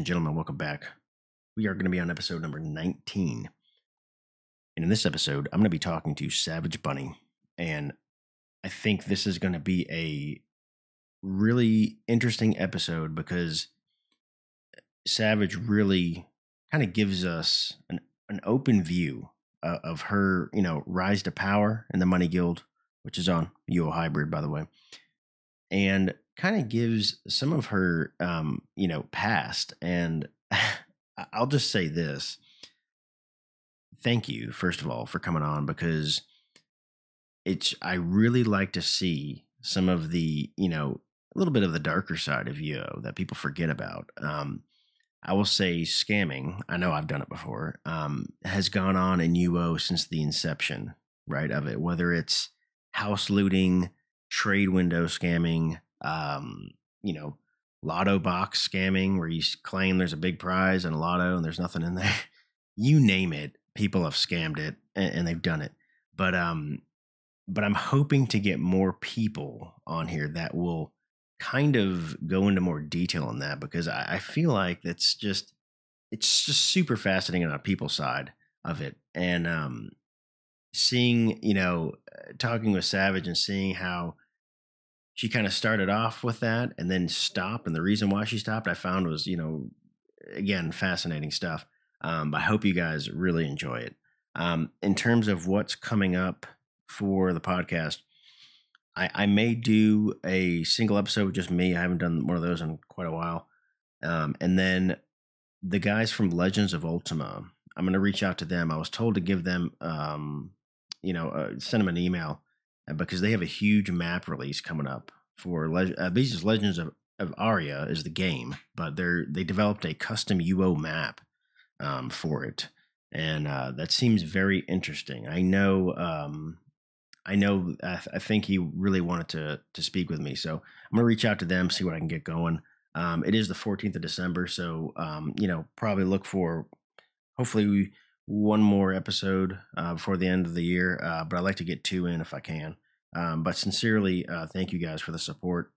And gentlemen, welcome back. We are going to be on episode number 19. And in this episode, I'm going to be talking to Savage Bunny. And I think this is going to be a really interesting episode because Savage really kind of gives us an, an open view uh, of her, you know, rise to power in the Money Guild, which is on UO Hybrid, by the way, and kind of gives some of her, um, you know, past. And I'll just say this: thank you, first of all, for coming on because it's. I really like to see some of the, you know, a little bit of the darker side of UO that people forget about. Um, I will say scamming, I know I've done it before, um, has gone on in UO since the inception, right, of it, whether it's house looting, trade window scamming, um, you know, lotto box scamming where you claim there's a big prize in a lotto and there's nothing in there. you name it, people have scammed it and, and they've done it. But um but I'm hoping to get more people on here that will kind of go into more detail on that because I, I feel like that's just it's just super fascinating on a people side of it and um seeing you know uh, talking with savage and seeing how she kind of started off with that and then stopped and the reason why she stopped i found was you know again fascinating stuff um, i hope you guys really enjoy it um, in terms of what's coming up for the podcast I, I may do a single episode with just me. I haven't done one of those in quite a while. Um, and then the guys from Legends of Ultima, I'm going to reach out to them. I was told to give them, um, you know, uh, send them an email because they have a huge map release coming up for Le- uh, Legends of, of Aria is the game, but they're they developed a custom UO map um, for it, and uh, that seems very interesting. I know um, I know I, th- I, think he really wanted to to speak with me, so I'm gonna reach out to them, see what I can get going. Um, it is the 14th of December, so um, you know probably look for hopefully we, one more episode uh, before the end of the year. Uh, but I'd like to get two in if I can. Um, but sincerely, uh, thank you guys for the support.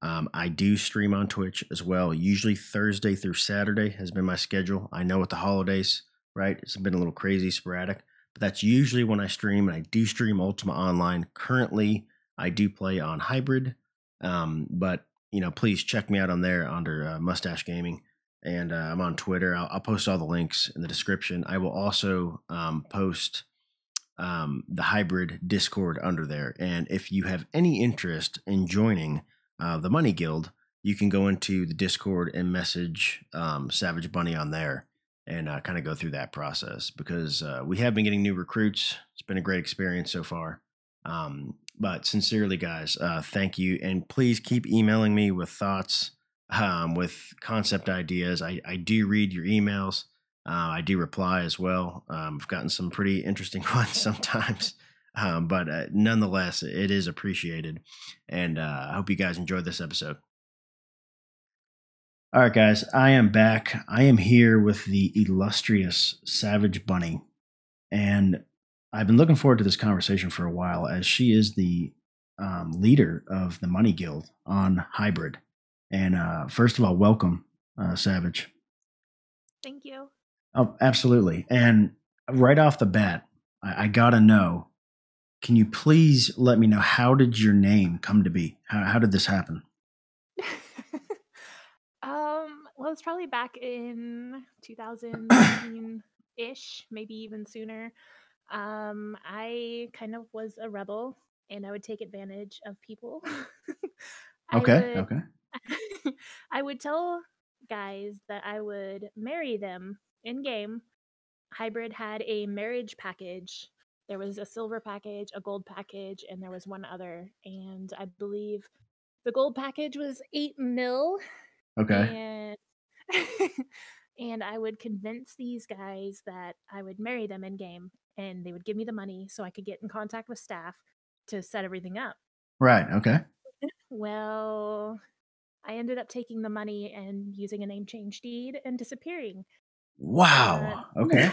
Um, I do stream on Twitch as well. Usually Thursday through Saturday has been my schedule. I know with the holidays, right? It's been a little crazy, sporadic but that's usually when I stream, and I do stream Ultima Online. Currently, I do play on Hybrid, um, but you know, please check me out on there under uh, Mustache Gaming, and uh, I'm on Twitter. I'll, I'll, post all the links in the description. I will also um, post um, the Hybrid Discord under there, and if you have any interest in joining uh, the Money Guild, you can go into the Discord and message um, Savage Bunny on there and uh, kind of go through that process because uh, we have been getting new recruits. It's been a great experience so far. Um, but sincerely, guys, uh, thank you. And please keep emailing me with thoughts, um, with concept ideas. I, I do read your emails. Uh, I do reply as well. Um, I've gotten some pretty interesting ones sometimes. Um, but uh, nonetheless, it is appreciated. And uh, I hope you guys enjoyed this episode. All right, guys, I am back. I am here with the illustrious Savage Bunny. And I've been looking forward to this conversation for a while as she is the um, leader of the Money Guild on Hybrid. And uh, first of all, welcome, uh, Savage. Thank you. Oh, absolutely. And right off the bat, I, I got to know can you please let me know how did your name come to be? How, how did this happen? um, well, it's probably back in 2019 ish, maybe even sooner. Um, I kind of was a rebel and I would take advantage of people. okay, would, okay. I would tell guys that I would marry them in game. Hybrid had a marriage package. There was a silver package, a gold package, and there was one other. And I believe the gold package was eight mil. Okay. And and I would convince these guys that I would marry them in game and they would give me the money so I could get in contact with staff to set everything up. Right. Okay. Well, I ended up taking the money and using a name change deed and disappearing. Wow. Uh, okay.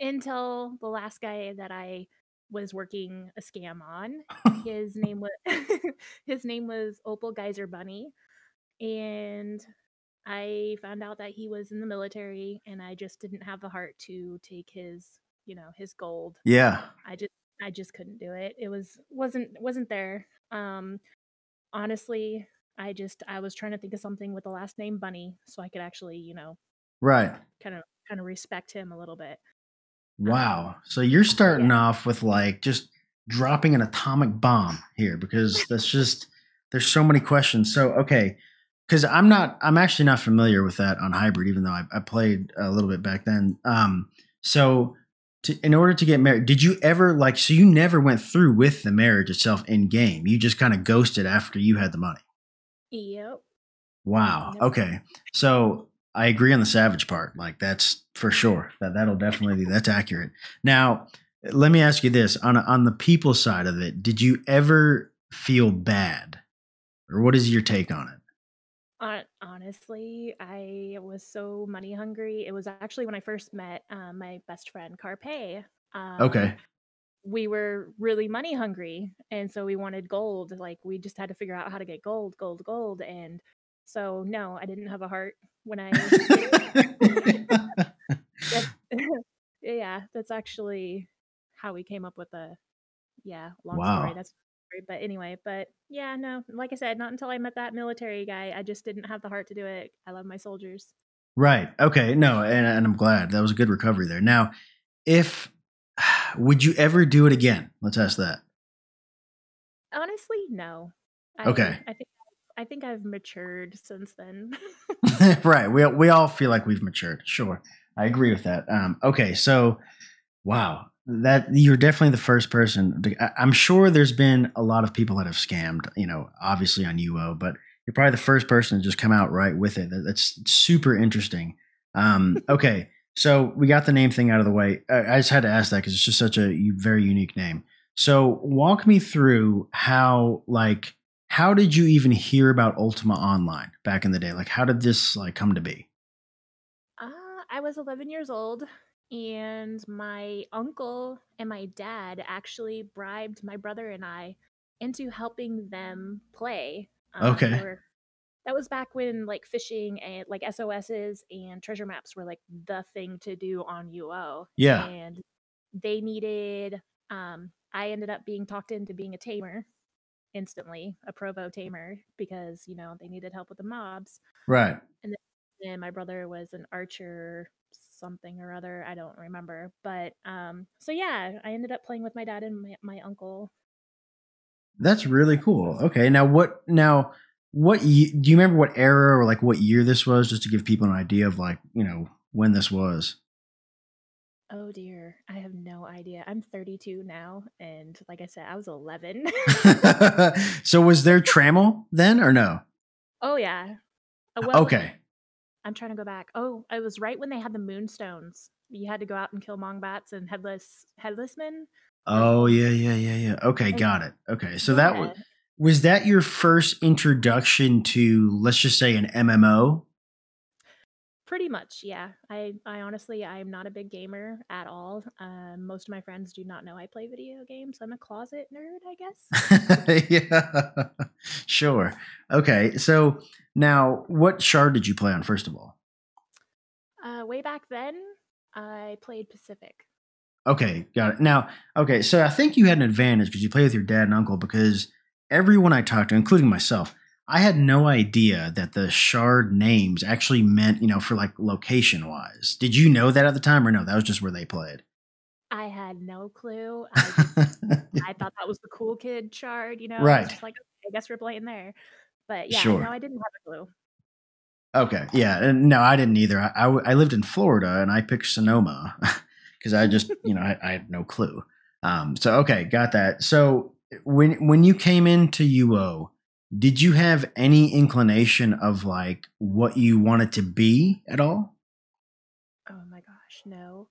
until the last guy that I was working a scam on, his name was his name was Opal Geyser Bunny, and I found out that he was in the military and I just didn't have the heart to take his, you know, his gold. Yeah. I just I just couldn't do it. It was wasn't wasn't there. Um honestly, I just I was trying to think of something with the last name Bunny so I could actually, you know, Right. kind of kind of respect him a little bit. Wow. So you're starting off with like just dropping an atomic bomb here because that's just there's so many questions. So okay, because I'm not I'm actually not familiar with that on hybrid, even though I, I played a little bit back then. Um, so to, in order to get married, did you ever like so you never went through with the marriage itself in game? You just kind of ghosted after you had the money. Yep. Wow. Okay. So I agree on the savage part. Like that's for sure. That that'll definitely be that's accurate. Now, let me ask you this on on the people side of it. Did you ever feel bad, or what is your take on it? Hon- Honestly, I was so money hungry. It was actually when I first met um, my best friend Carpe. Um, Okay. we were really money hungry and so we wanted gold like we just had to figure out how to get gold gold gold and so no i didn't have a heart when i yeah that's actually how we came up with the yeah long Wow. story that's but anyway but yeah no like i said not until i met that military guy i just didn't have the heart to do it i love my soldiers right. Okay. No, and, and I'm glad that was a good recovery there. Now, if would you ever do it again? Let's ask that. honestly no I, Okay. i think i think i've matured since then right. We we all feel like we've matured. Sure, I agree with that. Um, okay, so wow, that you're definitely the first person. To, I, I'm sure there's been a lot of people that have scammed. You know, obviously on UO, but you're probably the first person to just come out right with it. That, that's super interesting. Um, okay, so we got the name thing out of the way. I, I just had to ask that because it's just such a very unique name. So walk me through how like how did you even hear about Ultima Online back in the day? Like, how did this like come to be? Uh, I was 11 years old, and my uncle and my dad actually bribed my brother and I into helping them play. Um, Okay. were- that was back when like fishing and like SOSs and treasure maps were like the thing to do on UO. Yeah. And they needed, um, I ended up being talked into being a tamer instantly, a Provo tamer, because, you know, they needed help with the mobs Right. and then my brother was an archer something or other i don't remember but um so yeah i ended up playing with my dad and my, my uncle That's really cool. Okay. Now what? Now what? Ye- do you remember what era or like what year this was, just to give people an idea of like you know when this was? Oh dear i have no idea i'm 32 now and like i said i was 11 so was there Trammel then or no? oh yeah Uh, well, okay. i'm trying to go back oh it was right when they had the moonstones you had to go out and kill mongbats and headless headless men Oh yeah, yeah, yeah, yeah. Okay, got it. Okay, so that was was that your first introduction to let's just say an MMO? Pretty much, yeah. I, I honestly, I'm not a big gamer at all. Um, most of my friends do not know I play video games. I'm a closet nerd, I guess. yeah. Sure. Okay. So now what shard did you play on first of all? uh, way back then, I played Pacific. Okay, got it. Now, okay, so I think you had an advantage because you play with your dad and uncle because everyone I talked to, including myself, I had no idea that the shard names actually meant, you know, for like location wise. Did you know that at the time or no? That was just where they played. I had no clue. I, just, I thought that was the cool kid shard, you know? I Right. just like, okay, I guess we're playing there. But yeah, Sure. no, I didn't have a clue. okay, yeah. And no, I didn't either. I, I, I lived in Florida and I picked Sonoma because I just, you know, I, I had no clue. Um, so, okay, got that. So when when you came into UO, did you have any inclination of like what you wanted to be at all? Oh my gosh, no.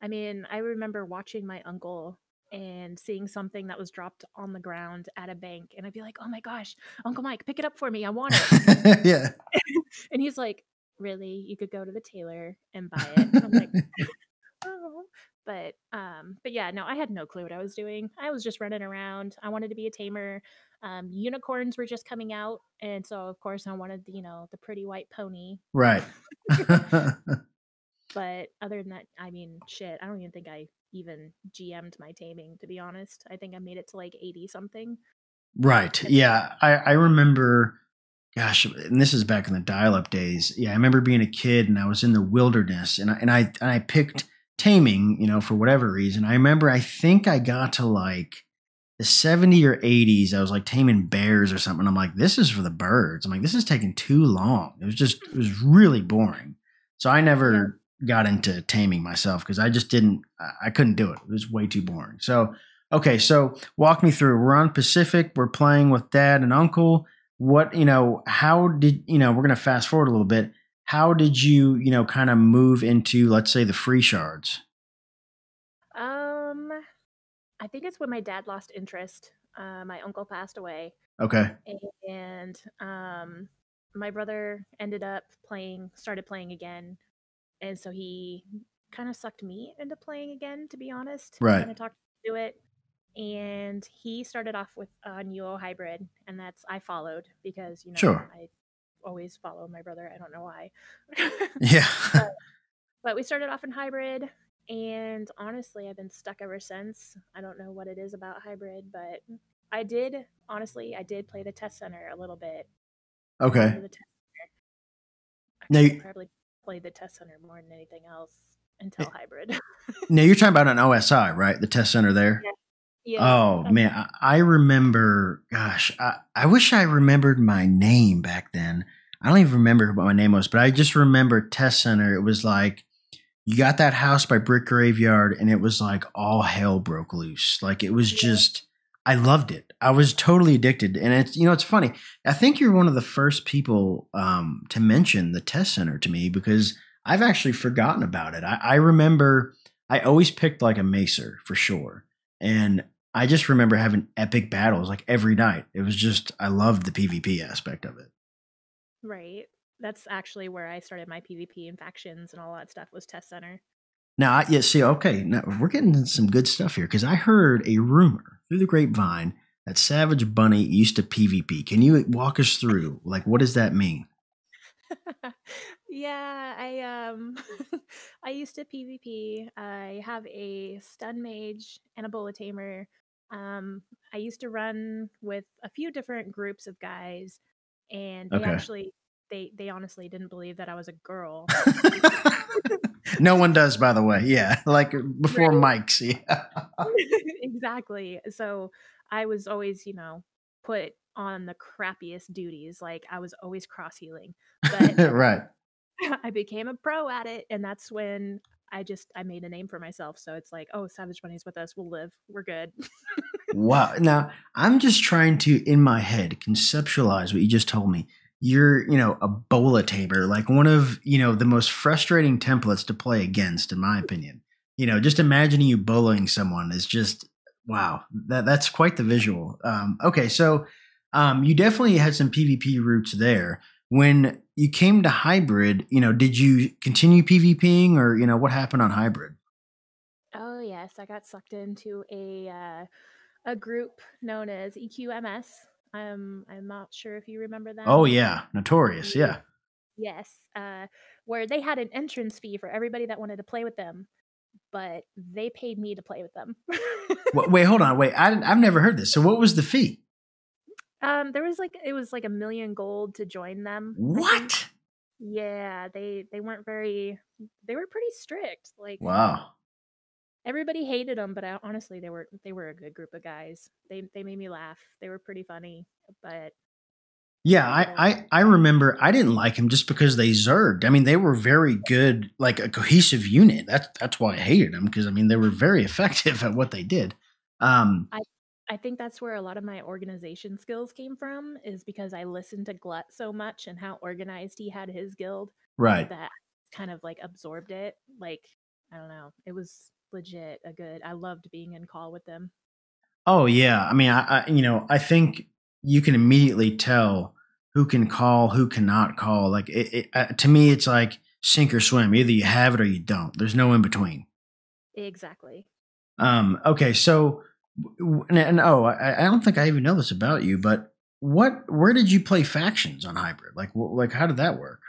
I mean, I remember watching my uncle and seeing something that was dropped on the ground at a bank, and I'd be like, "Oh my gosh, Uncle Mike, pick it up for me! I want it." yeah. and he's like, "Really? You could go to the tailor and buy it." And I'm like, "Oh, but um but yeah no i had no clue what i was doing i was just running around i wanted to be a tamer um unicorns were just coming out and so of course i wanted you know the pretty white pony right. but other than that i mean shit i don't even think i even gm'd my taming to be honest i think i made it to like 80 something right. Yeah. I, I remember, gosh, and this is back in the dial up days. Yeah. I remember being a kid and I was in the wilderness and I, and I, and I picked taming, you know, for whatever reason. I remember, I think I got to like the 70 or 80s. I was like taming bears or something. I'm like, this is for the birds. I'm like, this is taking too long. It was just, it was really boring. So I never got into taming myself because I just didn't, I- I couldn't do it. It was way too boring. So, okay. So walk me through. We're on Pacific. We're playing with dad and uncle. What, you know, how did, you know, we're going to fast forward a little bit. How did you, you know, kind of move into, let's say, the free shards? um i think it's when my dad lost interest uh, my uncle passed away Okay. and um my brother ended up playing started playing again and so he kind of sucked me into playing again to be honest Right. kind of talked to it and he started off with a UO hybrid and that's i followed because you know Sure. i always follow my brother i don't know why Yeah. but we started off in hybrid and honestly i've been stuck ever since i don't know what it is about hybrid but i did honestly i did play the test center a little bit okay. The. Now you- probably played the test center more than anything else until hybrid Now you're talking about an OSI, right? The test center there. yeah Oh uh, man, I, I remember. Gosh, I, I wish I remembered my name back then. I don't even remember what my name was, but I just remember test center. It was like you got that house by Brit Graveyard, and it was like all hell broke loose. Like it was just, I loved it. I was totally addicted, and it's you know it's funny. I think you're one of the first people um, to mention the test center to me because I've actually forgotten about it. I, I remember I always picked like a macer for sure, and I just remember having epic battles like every night. It was just I loved the PvP aspect of it. right that's actually where i started my pvp and factions and all that stuff was test center Now, I, yeah, see, okay, now we're getting some good stuff here because I heard a rumor through the grapevine that Savage Bunny used to PvP. Can you walk us through, like, what does that mean? yeah, I um I used to PvP. I have a stun mage and a bola tamer. Um I used to run with a few different groups of guys and they Okay. actually they they honestly didn't believe that I was a girl. no one does, by the way. Yeah, like before Right. mics. Yeah. exactly. So I was always, you know, put on the crappiest duties. Like I was always cross healing. But right. I became a pro at it, and that's when I just I made a name for myself. So it's like, oh, Savage Bunny's with us. We'll live. We're good. Wow. Now, I'm just trying to, in my head, conceptualize what you just told me. You're, you know, a bola tamer, like one of, you know, the most frustrating templates to play against, in my opinion. You know, just imagining you bowling someone is just, wow, that that's quite the visual. Um, okay, so um, you definitely had some PvP roots there. When you came to hybrid, you know, did you continue PvPing or, you know, what happened on hybrid? oh yes, I got sucked into a uh, a group known as EQMS. Um, I'm not sure if you remember that. Oh, yeah, notorious. Yeah. Yes, uh, where they had an entrance fee for everybody that wanted to play with them, but they paid me to play with them. Wa- Wait, hold on. Wait, I, I've never heard this. So, what was the fee? um, there was like it was like a million gold to join them. What? Yeah, they they weren't very. They were pretty strict. Like Wow. Everybody hated them, but I, honestly, they were they were a good group of guys. They they made me laugh. They were pretty funny, but Yeah, I, I I remember I didn't like him just because they zerged. I mean, they were very good, like a cohesive unit. That's that's why I hated them because I mean they were very effective at what they did. Um, I think that's where a lot of my organization skills came from. Is because I listened to Glut so much and how organized he had his guild right. that kind of like absorbed it. Like I don't know, it was legit a good. I loved being in call with them. Oh yeah. I mean, I, I you know I think you can immediately tell who can call, who cannot call. Like it, it uh, to me, it's like sink or swim. Either you have it or you don't. There's no in between. Exactly. Um, okay, so and, and oh, I, I, don't think I even know this about you, but what? Where did you play factions on hybrid? Like, like how did that work?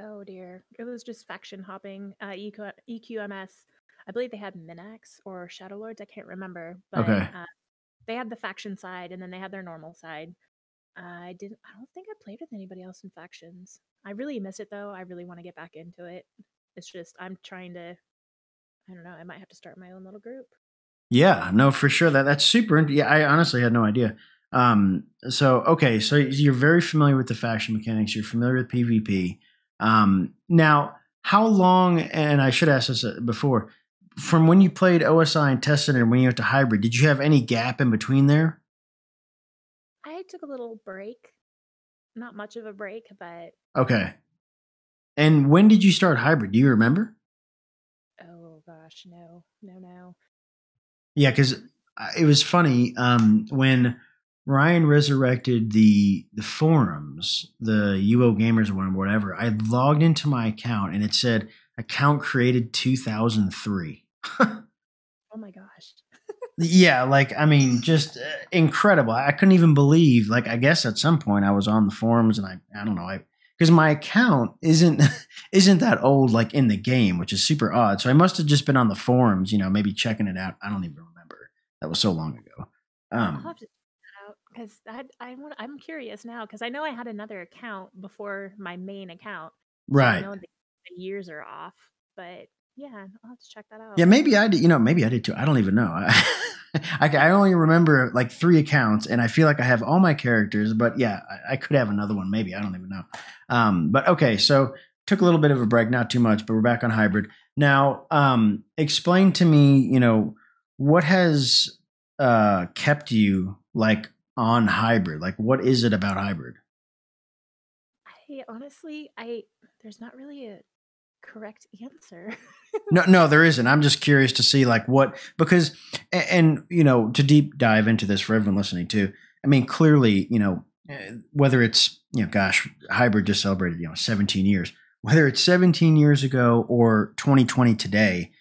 Oh dear, it was just faction hopping. Uh, EQ, EQMS. I believe they had Minax or Shadow Lords. I can't remember, but okay. uh, they had the faction side, and then they had their normal side. I didn't. I don't think I played with anybody else in factions. I really miss it though. I really want to get back into it. It's just I'm trying to. I don't know. I might have to start my own little group. Yeah, no, for sure. That that's super. Yeah, I honestly had no idea. Um, so okay, so you're very familiar with the faction mechanics. You're familiar with PvP. Um, now, how long? And I should ask this uh, before. From when you played OSI and tested and when you went to hybrid, did you have any gap in between there? I took a little break. Not much of a break, but okay. And when did you start hybrid? Do you remember? Oh gosh, no, no, no. Yeah, because it was funny um, when Ryan resurrected the the forums, the UO Gamers or whatever. I logged into my account and it said account created 2003. oh my gosh. yeah, like I mean, just uh, incredible. I couldn't even believe. Like I guess at some point I was on the forums and I I don't know I because my account isn't isn't that old like in the game, which is super odd. So I must have just been on the forums, you know, maybe checking it out. I don't even remember. That was so long ago. Um, because I I want I'm curious now because I know I had another account before my main account. So right. I know the, the years are off, but yeah, I'll have to check that out. Yeah, maybe I did. You know, maybe I did too. I don't even know. I, I, only remember like three accounts, and I feel like I have all my characters. But yeah, I, I could have another one. Maybe I don't even know. Um, but okay, so took a little bit of a break, not too much, but we're back on hybrid now. Um, explain to me, you know, what has uh, kept you like on hybrid? Like, what is it about hybrid? I honestly, I there's not really a correct answer. no, no, there isn't. I'm just curious to see like what because and, and, you know to deep dive into this for everyone listening too. I mean, clearly, you know, eh, whether it's you know, gosh, hybrid just celebrated you know 17 years. Whether it's 17 years ago or 2020 today,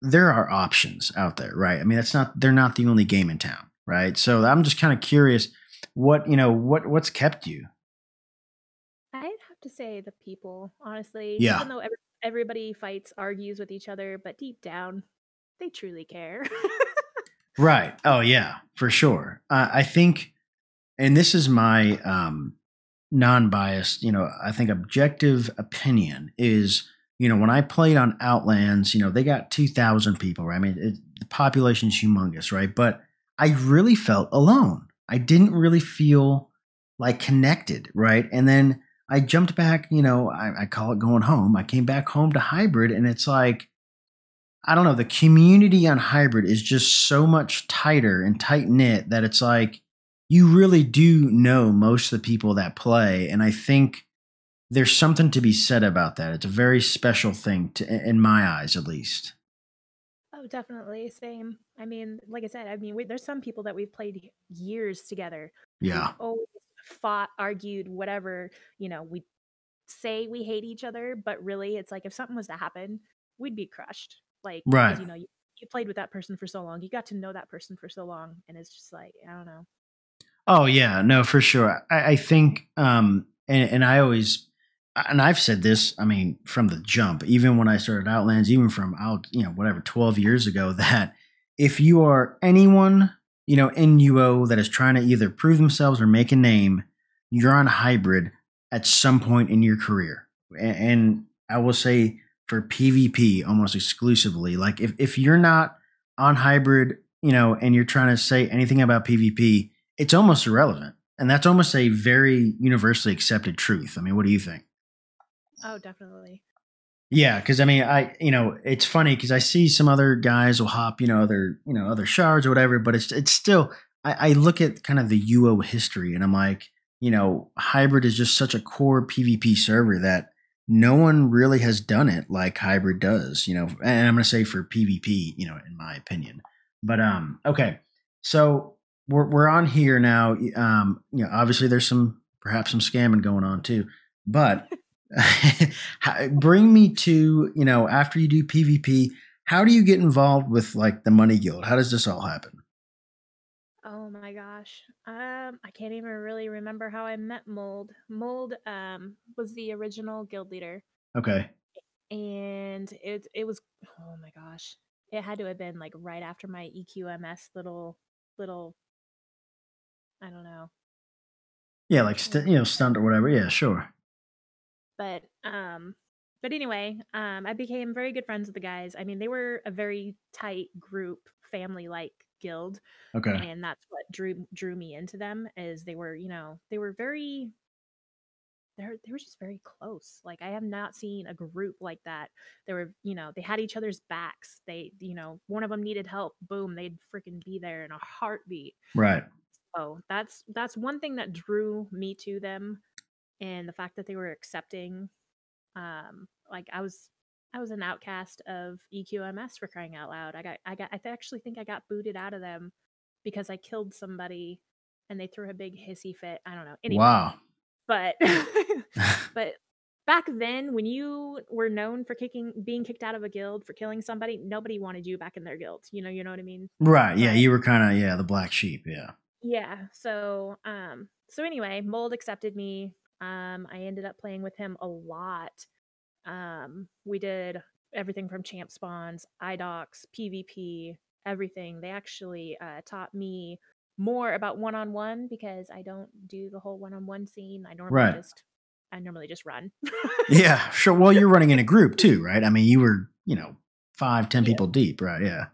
there are options out there, right? I mean, that's not they're not the only game in town, right? So I'm just kind of curious what you know what what's kept you. I'd have to say the people, honestly. Yeah. Even though every, everybody fights, argues with each other, but deep down, they truly care. right. Oh yeah, for sure. Uh, I think, and this is my um, non-biased, you know, I think objective opinion is, you know, when I played on Outlands, you know, they got two thousand people. Right? I mean, it, the population's humongous, right? But I really felt alone. I didn't really feel like connected, right? And then I jumped back, you know, I, I, call it going home. I came back home to hybrid, and it's like, I don't know, the community on hybrid is just so much tighter and tight knit that it's like you really do know most of the people that play. And I think there's something to be said about that. It's a very special thing, to, in my eyes, at least. Oh, definitely. Same. I mean, like I said, I mean, we, there's some people that we've played years together. Yeah. always fought, argued, whatever. You know, we say we hate each other, but really, it's like if something was to happen, we'd be crushed. Like, right. You know, you, you played with that person for so long, you got to know that person for so long, and it's just like I don't know. Oh yeah, no, for sure. I, I think, um, and, and I always and I've said this, I mean, from the jump, even when I started Outlands, even from out, you know, whatever, 12 years ago, that if you are anyone, you know, in UO that is trying to either prove themselves or make a name, you're on hybrid at some point in your career. And I will say for PvP almost exclusively, like if, if you're not on hybrid, you know, and you're trying to say anything about PvP, it's almost irrelevant. And that's almost a very universally accepted truth. I mean, what do you think? Oh, definitely. Yeah, because I mean, I you know, it's funny because I see some other guys will hop, you know, other you know other shards or whatever, but it's it's still I, I look at kind of the UO history and I'm like, you know, hybrid is just such a core PvP server that no one really has done it like hybrid does, you know, and I'm gonna say for PvP, you know, in my opinion. But um, okay, so we're we're on here now. Um, you know, obviously there's some perhaps some scamming going on too, but bring me to you know after you do PvP, how do you get involved with like the Money Guild? How does this all happen? Oh my gosh. Um, I can't even really remember how I met Mold. Mold um was the original guild leader, Okay. and it it was oh my gosh, it had to have been like right after my EQMS little little I don't know, Yeah, like st- you know, stunt or whatever. Yeah, sure. But um but anyway, um I became very good friends with the guys. I mean, they were a very tight group, family like guild. Okay. and that's what drew drew me into them is they were you know they were very they're they were just very close like i have not seen a group like that they were you know they had each other's backs they you know one of them needed help boom they'd freaking be there in a heartbeat Right. so that's that's one thing that drew me to them and the fact that they were accepting um like i was i was an outcast of eqms for crying out loud i got i got i actually think i got booted out of them because i killed somebody and they threw a big hissy fit i don't know anyway Wow. but but back then when you were known for kicking being kicked out of a guild for killing somebody nobody wanted you back in their guild you know you know what i mean right. Yeah, you were kind of yeah the black sheep. Yeah. yeah so um so anyway mold accepted me um i ended up playing with him a lot um we did everything from champ spawns idocs pvp everything they actually uh taught me more about one-on-one because i don't do the whole one-on-one scene i normally Right. just i normally just run Yeah, sure. Well, you're running in a group too, right? I mean, you were you know five, ten Yeah. people deep, right? Yeah.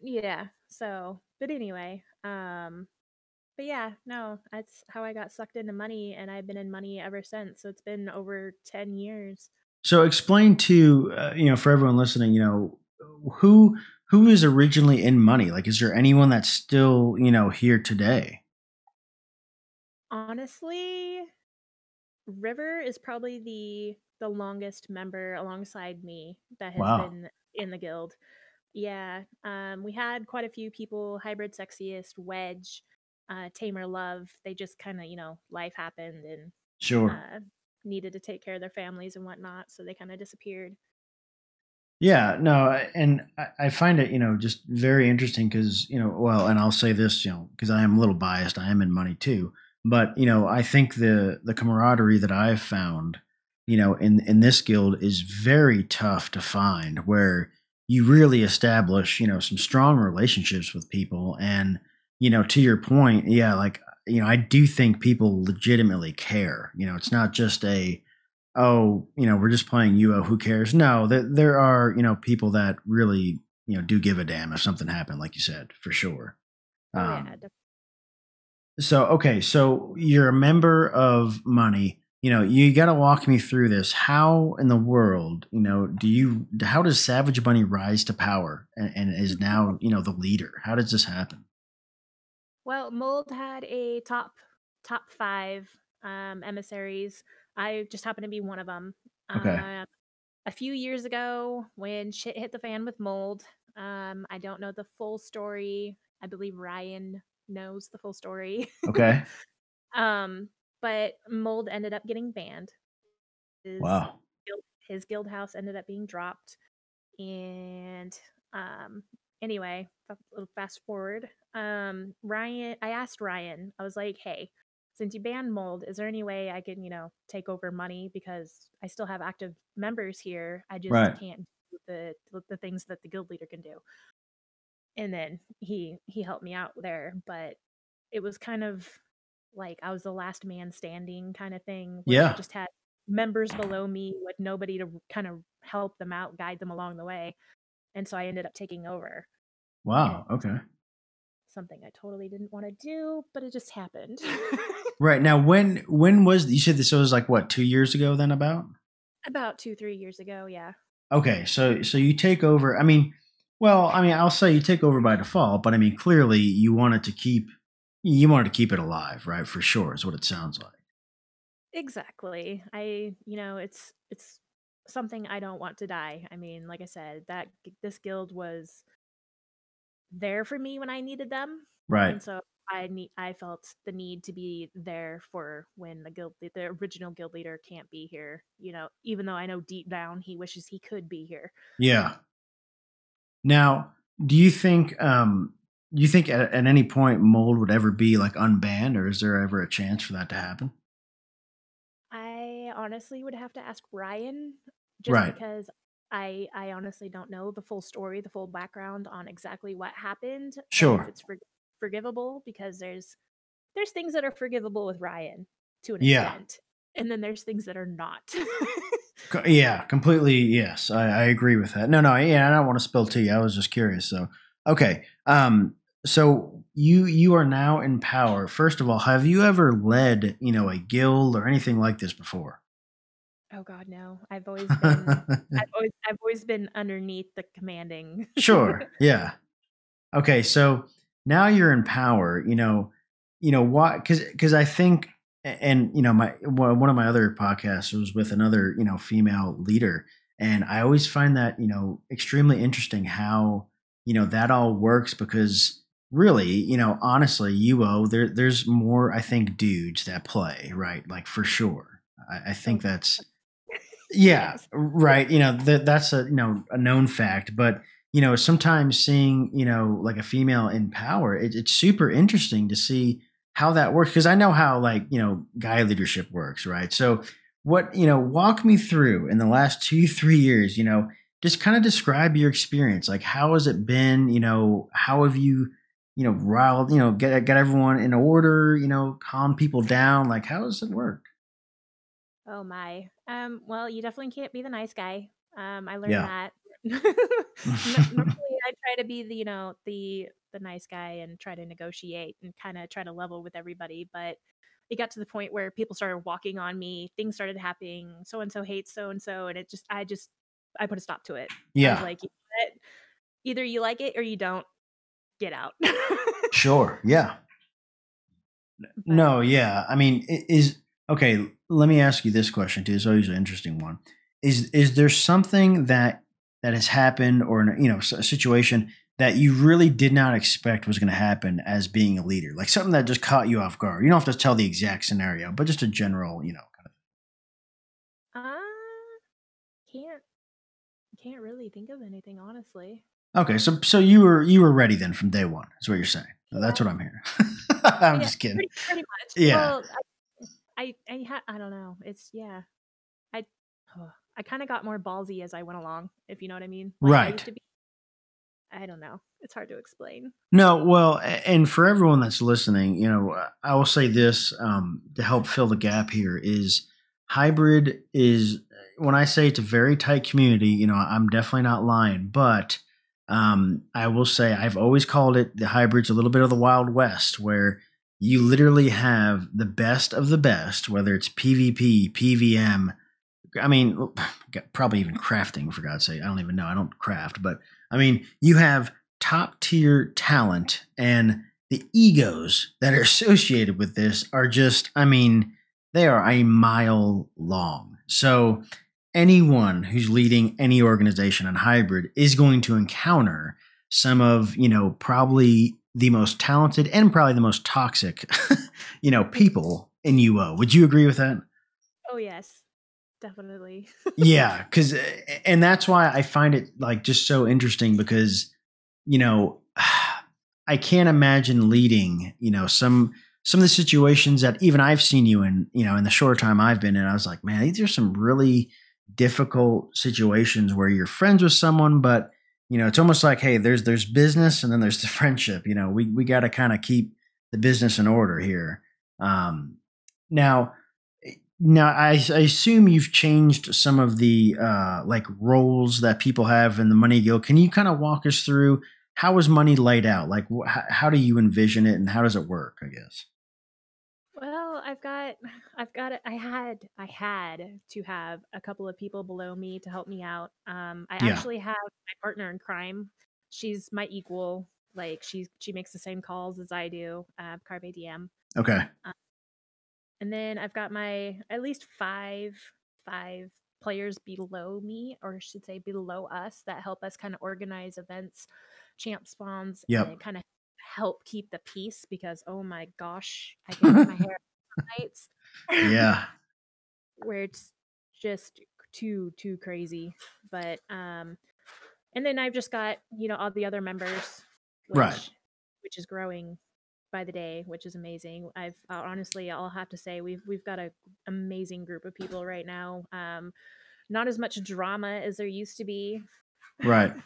yeah so but anyway um but yeah no that's how i got sucked into money and i've been in money ever since so it's been over 10 years So explain to uh, you know for everyone listening, you know who who is originally in money. Like, is there anyone that's still you know here today? honestly river is probably the the longest member alongside me that has Wow. been in the guild yeah um we had quite a few people hybrid sexiest wedge uh tamer love they just kind of you know life happened and Sure. uh needed to take care of their families and whatnot so they kind of disappeared Yeah, no, and I, I find it, you know, just very interesting because, you know, well, and I'll say this, you know, because I am a little biased. I am in money too, but you know, I think the the camaraderie that I've found, you know, in in this guild is very tough to find, where you really establish, you know, some strong relationships with people, and you know, to your point, yeah, like you know, I do think people legitimately care. You know, it's not just a oh, you know, we're just playing UO, who cares? No, there, there are, you know, people that really, you know, do give a damn if something happened, like you said, for sure. oh Um, yeah so, okay, so you're a member of Money. You know, you got to walk me through this. How in the world, you know, do you, how does Savage Bunny rise to power and, and is now, you know, the leader? How does this happen? Well, Mold had a top top five um, emissaries. I just happened to be one of them. Okay. Um, a few years ago, when shit hit the fan with Mold, um, I don't know the full story. I believe Ryan knows the full story. Okay. um, but Mold ended up getting banned. His Wow. guild, his guild house ended up being dropped and um anyway fa- little fast forward um ryan i asked ryan i was like hey since you banned mold is there any way i can you know take over money because i still have active members here i just Right. can't do the the things that the guild leader can do and then he he helped me out there but it was kind of like i was the last man standing kind of thing Yeah. i just had members below me with nobody to kind of help them out guide them along the way and so i ended up taking over Wow. Okay. Something i totally didn't want to do but it just happened Right. Now, when, when was, you said this was like what, two years ago then about? about two three years ago yeah Okay, so so you take over. I mean, well, I mean, I'll say you take over by default, but I mean, clearly you wanted to keep you wanted to keep it alive, right? For sure, is what it sounds like. exactly i you know it's it's something i don't want to die i mean like i said that this guild was there for me when i needed them Right. and so i need i felt the need to be there for when the guild the original guild leader can't be here you know even though i know deep down he wishes he could be here Yeah. Now, do you think um do you think at, at any point mold would ever be like unbanned, or is there ever a chance for that to happen? I honestly would have to ask Ryan just Right. because I I honestly don't know the full story, the full background on exactly what happened Sure. it's for, forgivable because there's there's things that are forgivable with Ryan to an Yeah. extent and then there's things that are not. Yeah, completely. Yes, I, I agree with that. No, no, yeah, I don't want to spill tea. I was just curious. So, okay. Um, so you you are now in power. First of all, have you ever led, you know, a guild or anything like this before? Oh god no. I've always been I've always I've always been underneath the commanding. sure. Yeah. Okay. So now you're in power. You know, you know why? Because because I think, and you know, my one of my other podcasts was with another you know female leader, and I always find that you know extremely interesting how you know that all works because really you know honestly UO there there's more I think dudes that play right like for sure I, I oh, think Oh, that's yeah right you know that that's a you know a known fact but you know sometimes seeing you know like a female in power it, it's super interesting to see how that works because i know how like you know guy leadership works right so what you know walk me through in the last two three years you know just kind of describe your experience like how has it been you know how have you you know riled you know get get everyone in order you know calm people down like how does it work Oh my. Um, well, you definitely can't be the nice guy. Um, I learned yeah that. Normally, I try to be the, you know, the the nice guy and try to negotiate and kind of try to level with everybody. But it got to the point where people started walking on me. Things started happening. So and so hates so and so, and it just, I just, I put a stop to it. Yeah like, you know either you like it or you don't. Get out. sure yeah but No, yeah. I mean, is okay. Let me ask you this question too. It's always an interesting one. Is is there something that that has happened, or an, you know, a situation that you really did not expect was going to happen as being a leader, like something that just caught you off guard? You don't have to tell the exact scenario, but just a general, you know, kind uh, can't can't really think of anything honestly. Okay, so so you were you were ready then from day one. Is what you're saying. That's what I'm hearing. I'm Yeah, just kidding. pretty, pretty much. Yeah. Well, I, I, I, ha- I don't know. It's yeah. I, oh, I kind of got more ballsy as I went along. If you know what I mean. Like Right. to be. I don't know. It's hard to explain. No, well, and for everyone that's listening, you know, uh, I will say this um, to help fill the gap here is hybrid is when I say it's a very tight community, you know, I'm definitely not lying, but um, I will say I've always called it the hybrid's a little bit of the Wild West where you literally have the best of the best, whether it's PvP, PVM, I mean, probably even crafting for God's sake. I don't even know. I don't craft, but I mean, you have top tier talent and the egos that are associated with this are just, I mean, they are a mile long. So anyone who's leading any organization on hybrid is going to encounter some of, you know, probably the most talented and probably the most toxic, you know, people in UO. Would you agree with that? Oh yes, definitely. yeah because uh, and that's why i find it like just so interesting because you know i can't imagine leading you know some some of the situations that even i've seen you in you know in the short time i've been in i was like man these are some really difficult situations where you're friends with someone but you know it's almost like hey there's there's business and then there's the friendship you know we we got to kind of keep the business in order here um now now, I, I assume you've changed some of the uh, like roles that people have in the Money Guild. Can you kind of walk us through how is money laid out? Like, wh- how, how do you envision it, and how does it work? I guess. I've got, I've got. I had, I had to have a couple of people below me to help me out. Um, I Yeah. actually have my partner in crime. She's my equal. Like she's, she makes the same calls as I do. Uh, Carpe Diem. Okay. And then I've got my at least five five players below me, or I should say below us, that help us kind of organize events, champ spawns, Yep. and kind of help keep the peace because oh my gosh, I can get my hair nights Yeah. where it's just too too crazy. But um and then I've just got you know all the other members, which, Right. Which is growing by the day, which is amazing. I've uh, honestly, I'll have to say we've we've got an amazing group of people right now. Um, not as much drama as there used to be. Right.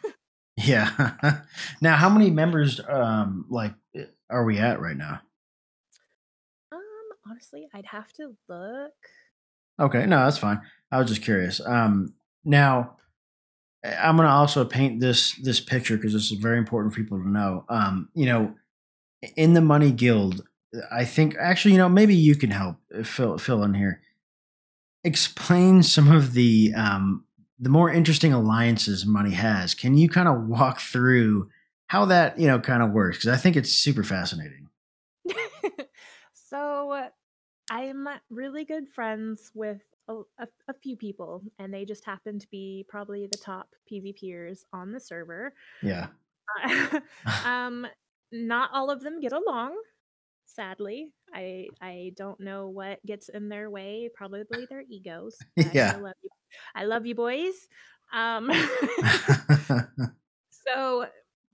Yeah. now, how many members, um, like, are we at right now? Honestly, I'd have to look. Okay, no, that's fine. I was just curious. Um, now, eh, I'm going to also paint this this picture because this is very important for people to know. Um, you know, in the Money Guild, I think actually, you know, maybe you can help uh, fill fill in here. Explain some of the um, the more interesting alliances money has. Can you kind of walk through how that you know kind of works? Because I think it's super fascinating. So I'm really good friends with a, a, a, few people, and they just happen to be probably the top PvPers on the server. Yeah. Uh, um, not all of them get along. Sadly, I I don't know what gets in their way. Probably their egos. yeah. I love you. I love you, boys. Um, so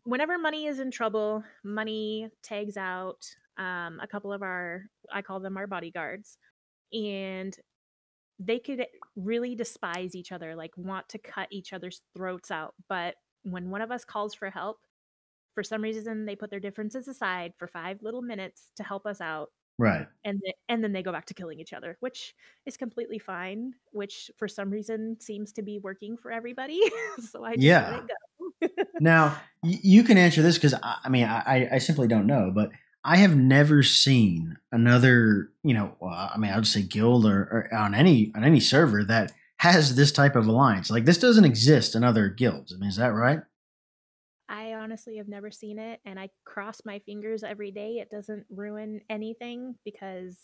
whenever money is in trouble, money tags out um, a couple of our, I call them our bodyguards, and they could really despise each other, like want to cut each other's throats out. But when one of us calls for help, for some reason they put their differences aside for five little minutes to help us out. Right. And th- and then they go back to killing each other, which is completely fine, which for some reason seems to be working for everybody. so I just yeah. let it go. now, y- you can answer this because I, I, mean, I, I simply don't know, but I have never seen another, you know, well, I mean, I would say guild or, or on any on any server that has this type of alliance. Like this doesn't exist in other guilds. I mean, is that right? I honestly have never seen it, and I cross my fingers every day it doesn't ruin anything because,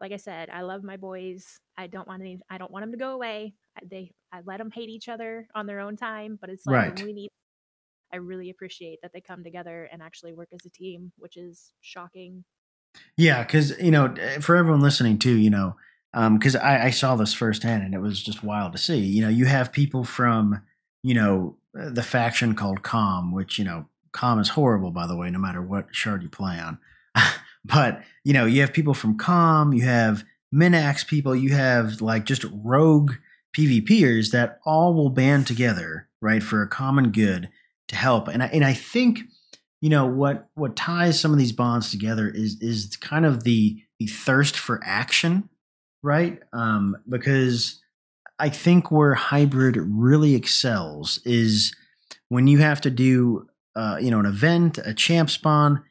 like I said, I love my boys. I don't want any. I don't want them to go away. I, they, I let them hate each other on their own time, but it's like right. we need. I really appreciate that they come together and actually work as a team, which is shocking. Yeah, because you know, for everyone listening too, you know, because um, I, I saw this firsthand and it was just wild to see. You know, you have people from you know the faction called Calm, which you know Calm is horrible by the way, no matter what shard you play on. but you know you have people from Calm, you have Minax people, you have like just rogue PvPers that all will band together right for a common good to help. And I, and I think you know what what ties some of these bonds together is is kind of the the thirst for action, right? Um, because I think where hybrid really excels is when you have to do, uh, you know, an event, a champ spawn.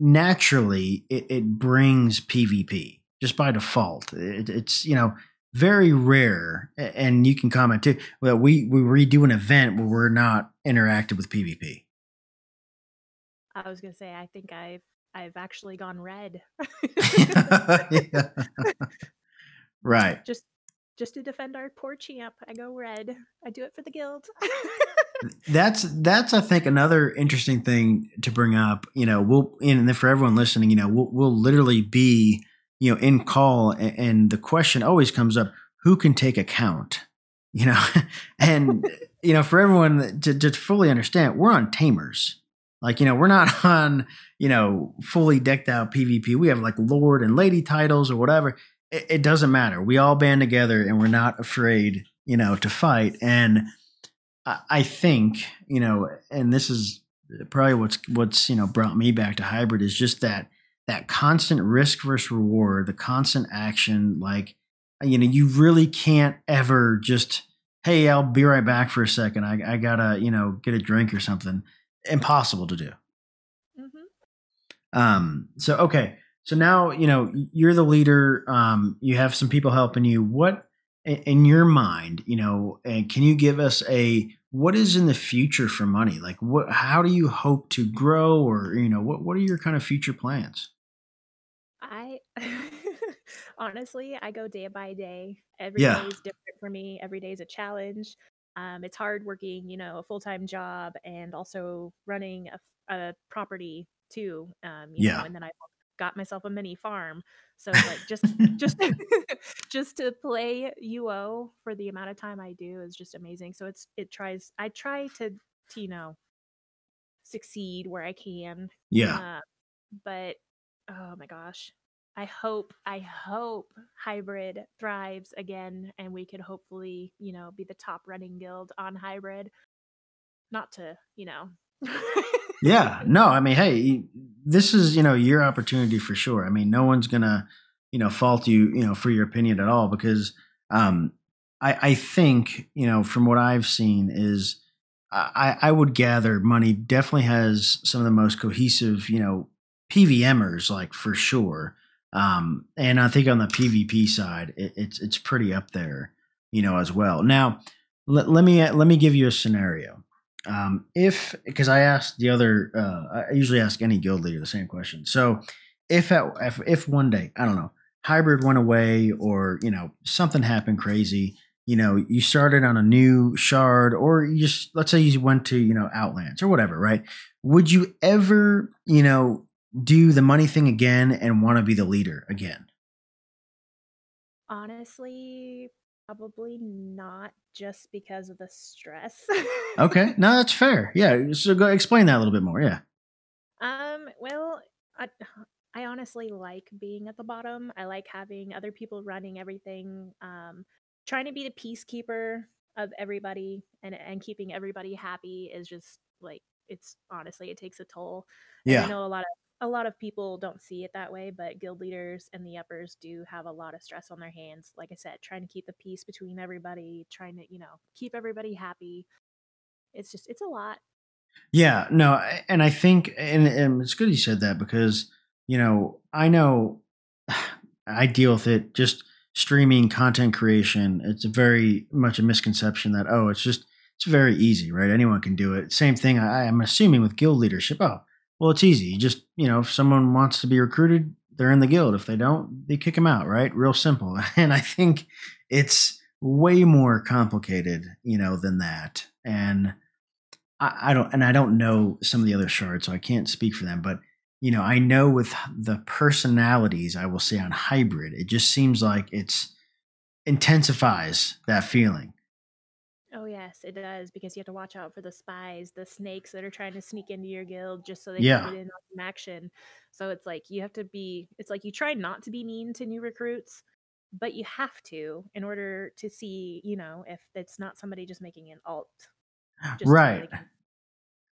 Naturally, it, it brings PvP just by default. It, it's you know very rare, and you can comment too. That we we redo an event where we're not interactive with PvP. I was gonna say, I think I've I've actually gone red. right. Just just to defend our poor champ. I go red. I do it for the guild. that's that's I think another interesting thing to bring up. You know, we'll and then for everyone listening, you know, we'll we'll literally be you know in call, and, the question always comes up: who can take account? You know, and you know, for everyone to, to fully understand, we're on tamers. Like, you know, we're not on, you know, fully decked out PvP. We have like Lord and Lady titles or whatever it, it doesn't matter. We all band together and we're not afraid, you know, to fight. And I, I think, you know, and this is probably what's what's you know brought me back to hybrid is just that that constant risk versus reward, the constant action. Like, you know, you really can't ever just, hey, I'll be right back for a second. I, I gotta, you know, get a drink or something. Impossible to do. Mm-hmm. Um. So okay. So now, you know, you're the leader. Um, you have some people helping you. What, in your mind, you know, and can you give us a what is in the future for money? Like, what? How do you hope to grow, or you know, what? What are your kind of future plans? Honestly, I go day by day. Every yeah. day is different for me. Every day is a challenge. Um, it's hard working, you know, a full time job and also running a, a property too. Um, yeah. Know, and then I got myself a mini farm. So like just just just to play UO for the amount of time I do is just amazing. So it's it tries I try to to you know succeed where I can. Yeah. Uh, but oh my gosh, I hope I hope hybrid thrives again, and we could hopefully you know be the top running guild on hybrid. Not to you know. yeah. No, I mean, hey, this is you know your opportunity for sure. I mean, no one's gonna you know fault you you know for your opinion at all because um I I think you know from what I've seen is. I, I would gather money definitely has some of the most cohesive, you know, PVMers, like for sure. Um, and I think on the PvP side, it, it's it's pretty up there, you know, as well. Now, let, let me let me give you a scenario. Um, if because I asked the other, uh, I usually ask any guild leader the same question. So, if at, if if one day I don't know, hybrid went away, or you know something happened crazy, you know, you started on a new shard, or you just let's say you went to you know Outlands or whatever, right? Would you ever, you know, do the money thing again and want to be the leader again? Honestly, probably not just because of the stress. okay, no, that's fair. Yeah, so go explain that a little bit more. Yeah. Um. Well, I, I honestly like being at the bottom. I like having other people running everything. Um, trying to be the peacekeeper of everybody and and keeping everybody happy is just like it's honestly it takes a toll. And Yeah. I know a lot of a lot of people don't see it that way, but guild leaders and the uppers do have a lot of stress on their hands. Like I said, trying to keep the peace between everybody, trying to, you know, keep everybody happy. It's just it's a lot. Yeah, no, and I think, and, and it's good you said that because, you know, I know I deal with it just streaming content creation. It's very much a misconception that, oh, it's just, it's very easy, right? Anyone can do it. Same thing, I, I'm assuming with guild leadership. Oh, well, it's easy. You just, you know, if someone wants to be recruited, they're in the guild. If they don't, they kick them out, right? Real simple. And I think it's way more complicated, you know, than that. And, I, I don't, and I don't know some of the other shards, so I can't speak for them. But you know, I know with the personalities, I will say on hybrid, it just seems like it's intensifies that feeling. Yes, it does because you have to watch out for the spies, the snakes that are trying to sneak into your guild just so they Yeah. can get in on some action. So it's like you have to be it's like you try not to be mean to new recruits, but you have to in order to see, you know, if it's not somebody just making an alt. So Right.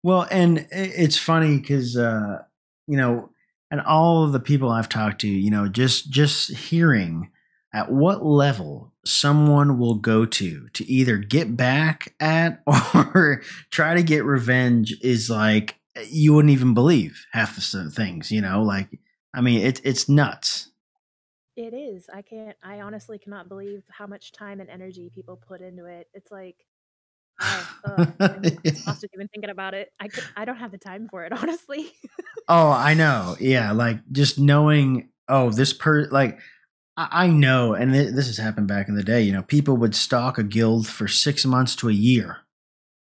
Well, and it's funny because uh, you know, and all of the people I've talked to, you know, just just hearing at what level someone will go to to either get back at or try to get revenge is like you wouldn't even believe half the things, you know, like I mean, it's it's nuts. It is. I can't I honestly cannot believe how much time and energy people put into it. It's like wow, ugh, I'm exhausted even thinking about it. I could, I don't have the time for it, honestly. Oh, I know. Yeah, like just knowing, oh, this per like I, know, and th- this has happened back in the day. You know, people would stalk a guild for six months to a year.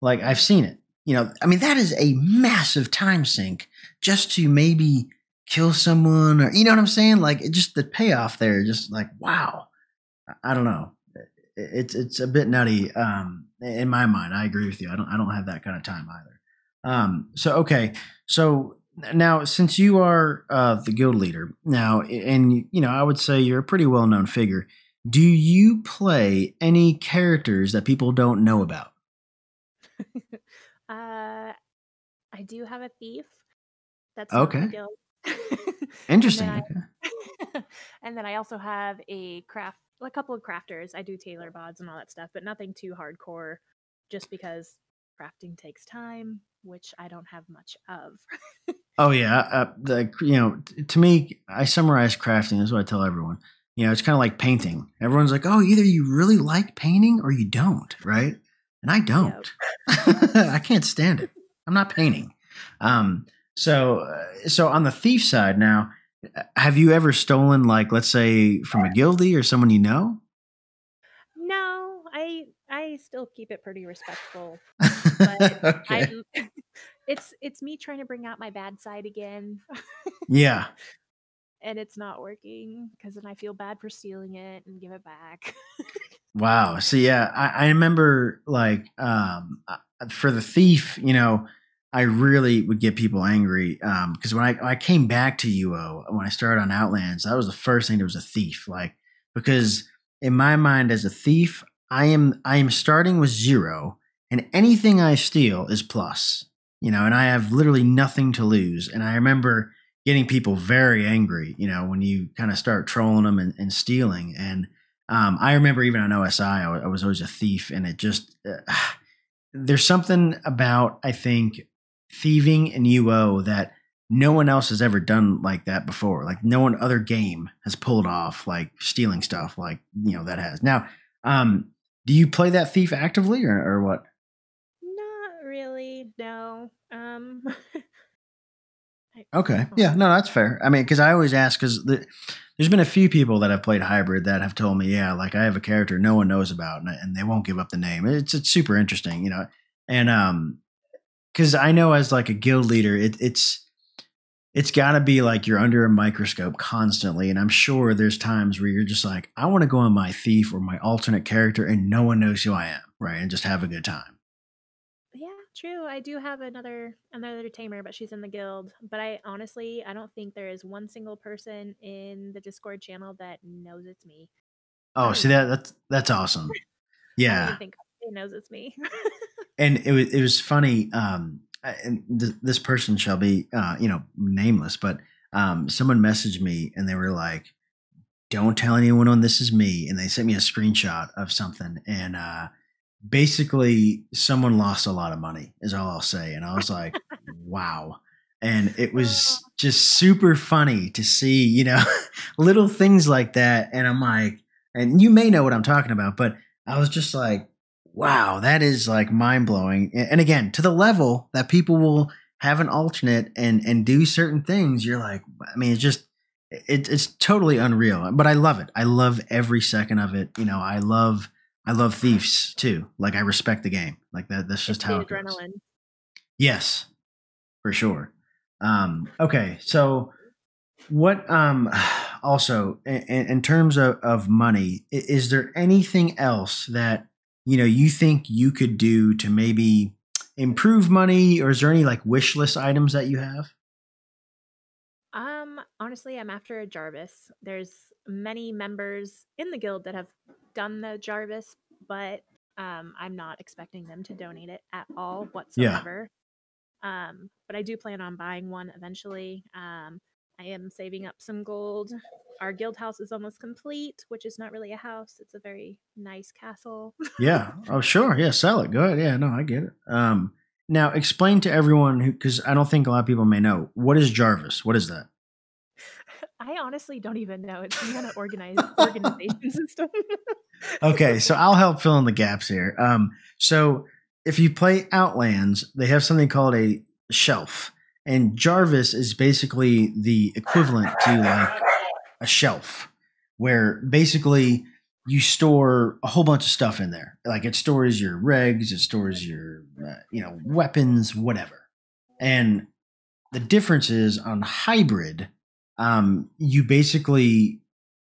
Like I've seen it. You know, I mean that is a massive time sink just to maybe kill someone, or you know what I'm saying? Like it just the payoff there, just like wow. I don't know. It's it's a bit nutty um, in my mind. I agree with you. I don't I don't have that kind of time either. Um, so okay, so now since you are uh, the guild leader now, and you know I would say you're a pretty well known figure. Do you play any characters that people don't know about? uh I do have a thief. That's Okay, guild. interesting. and then I and then I also have a craft a couple of crafters. I do tailor bods and all that stuff, but nothing too hardcore just because crafting takes time, which I don't have much of. Oh yeah, uh, the you know t- to me, I summarize crafting. This is what I tell everyone. You know, it's kind of like painting. Everyone's like, oh, either you really like painting or you don't, right? And I don't. I can't stand it. I'm not painting. Um, so, uh, so on the thief side now, uh, have you ever stolen, like, let's say, from a guildie or someone you know? No, I I still keep it pretty respectful. But okay. I it's it's me trying to bring out my bad side again. Yeah. and it's not working because then I feel bad for stealing it and give it back. Wow. So yeah, I, I remember like um, for the thief, you know, I really would get people angry because um, when I, when I came back to UO when I started on Outlands, that was the first thing. There was a thief, like because in my mind, as a thief, I am I am starting with zero, and anything I steal is plus. You know, and I have literally nothing to lose. And I remember getting people very angry. You know, when you kind of start trolling them and, and stealing. And um, I remember even on OSI, I, I was always a thief, and it just uh, there's something about I think thieving in UO that no one else has ever done like that before. Like no one other game has pulled off like stealing stuff like you know that has. Now, um, do you play that thief actively or, or what? Not really. No. Um. okay. Yeah. No, that's fair. I mean, because I always ask because the, there's been a few people that have played hybrid that have told me, yeah, like I have a character no one knows about, and, and they won't give up the name. It's it's super interesting, you know. And um, because I know as like a guild leader, it, it's it's got to be like you're under a microscope constantly, and I'm sure there's times where you're just like, I want to go on my thief or my alternate character, and no one knows who I am, right, and just have a good time. Yeah, true. I do have another another tamer, but she's in the guild. But I honestly, I don't think there is one single person in the Discord channel that knows it's me. Oh, see that that's that's awesome. Yeah, I think it knows it's me. and it was it was funny. Um, and th- this person shall be, uh, you know, nameless, but um, someone messaged me and they were like, "Don't tell anyone on this is me," and they sent me a screenshot of something, and uh, basically, someone lost a lot of money, is all I'll say, and I was like, "Wow." And it was just super funny to see, you know, little things like that. And I'm like, and you may know what I'm talking about, but I was just like, wow, that is like mind blowing. And again, to the level that people will have an alternate and and do certain things, you're like, I mean, it's just it, it's totally unreal. But I love it. I love every second of it. You know, I love I love thieves too. Like I respect the game. Like that. That's just how it adrenaline. Goes. Yes, for sure. Um, okay, so what um also in, in terms of, of money is there anything else that you know you think you could do to maybe improve money or is there any like wish list items that you have? Um honestly i'm after a jarvis. There's many members in the guild that have done the jarvis but um i'm not expecting them to donate it at all whatsoever. Yeah. um but i do plan on buying one eventually. Um i am saving up some gold our guild house is almost complete, which is not really a house. It's a very nice castle. yeah. Oh, sure. Yeah. Sell it. Good. Yeah. No, I get it. Um, now explain to everyone who, because I don't think a lot of people may know, what is Jarvis? What is that? I honestly don't even know. It's some kind of organized organization system. okay, so I'll help fill in the gaps here. Um, so if you play Outlands, they have something called a shelf, and Jarvis is basically the equivalent to like a shelf where basically you store a whole bunch of stuff in there. Like it stores your regs, it stores your uh, you know weapons, whatever. And the difference is on hybrid, um, you basically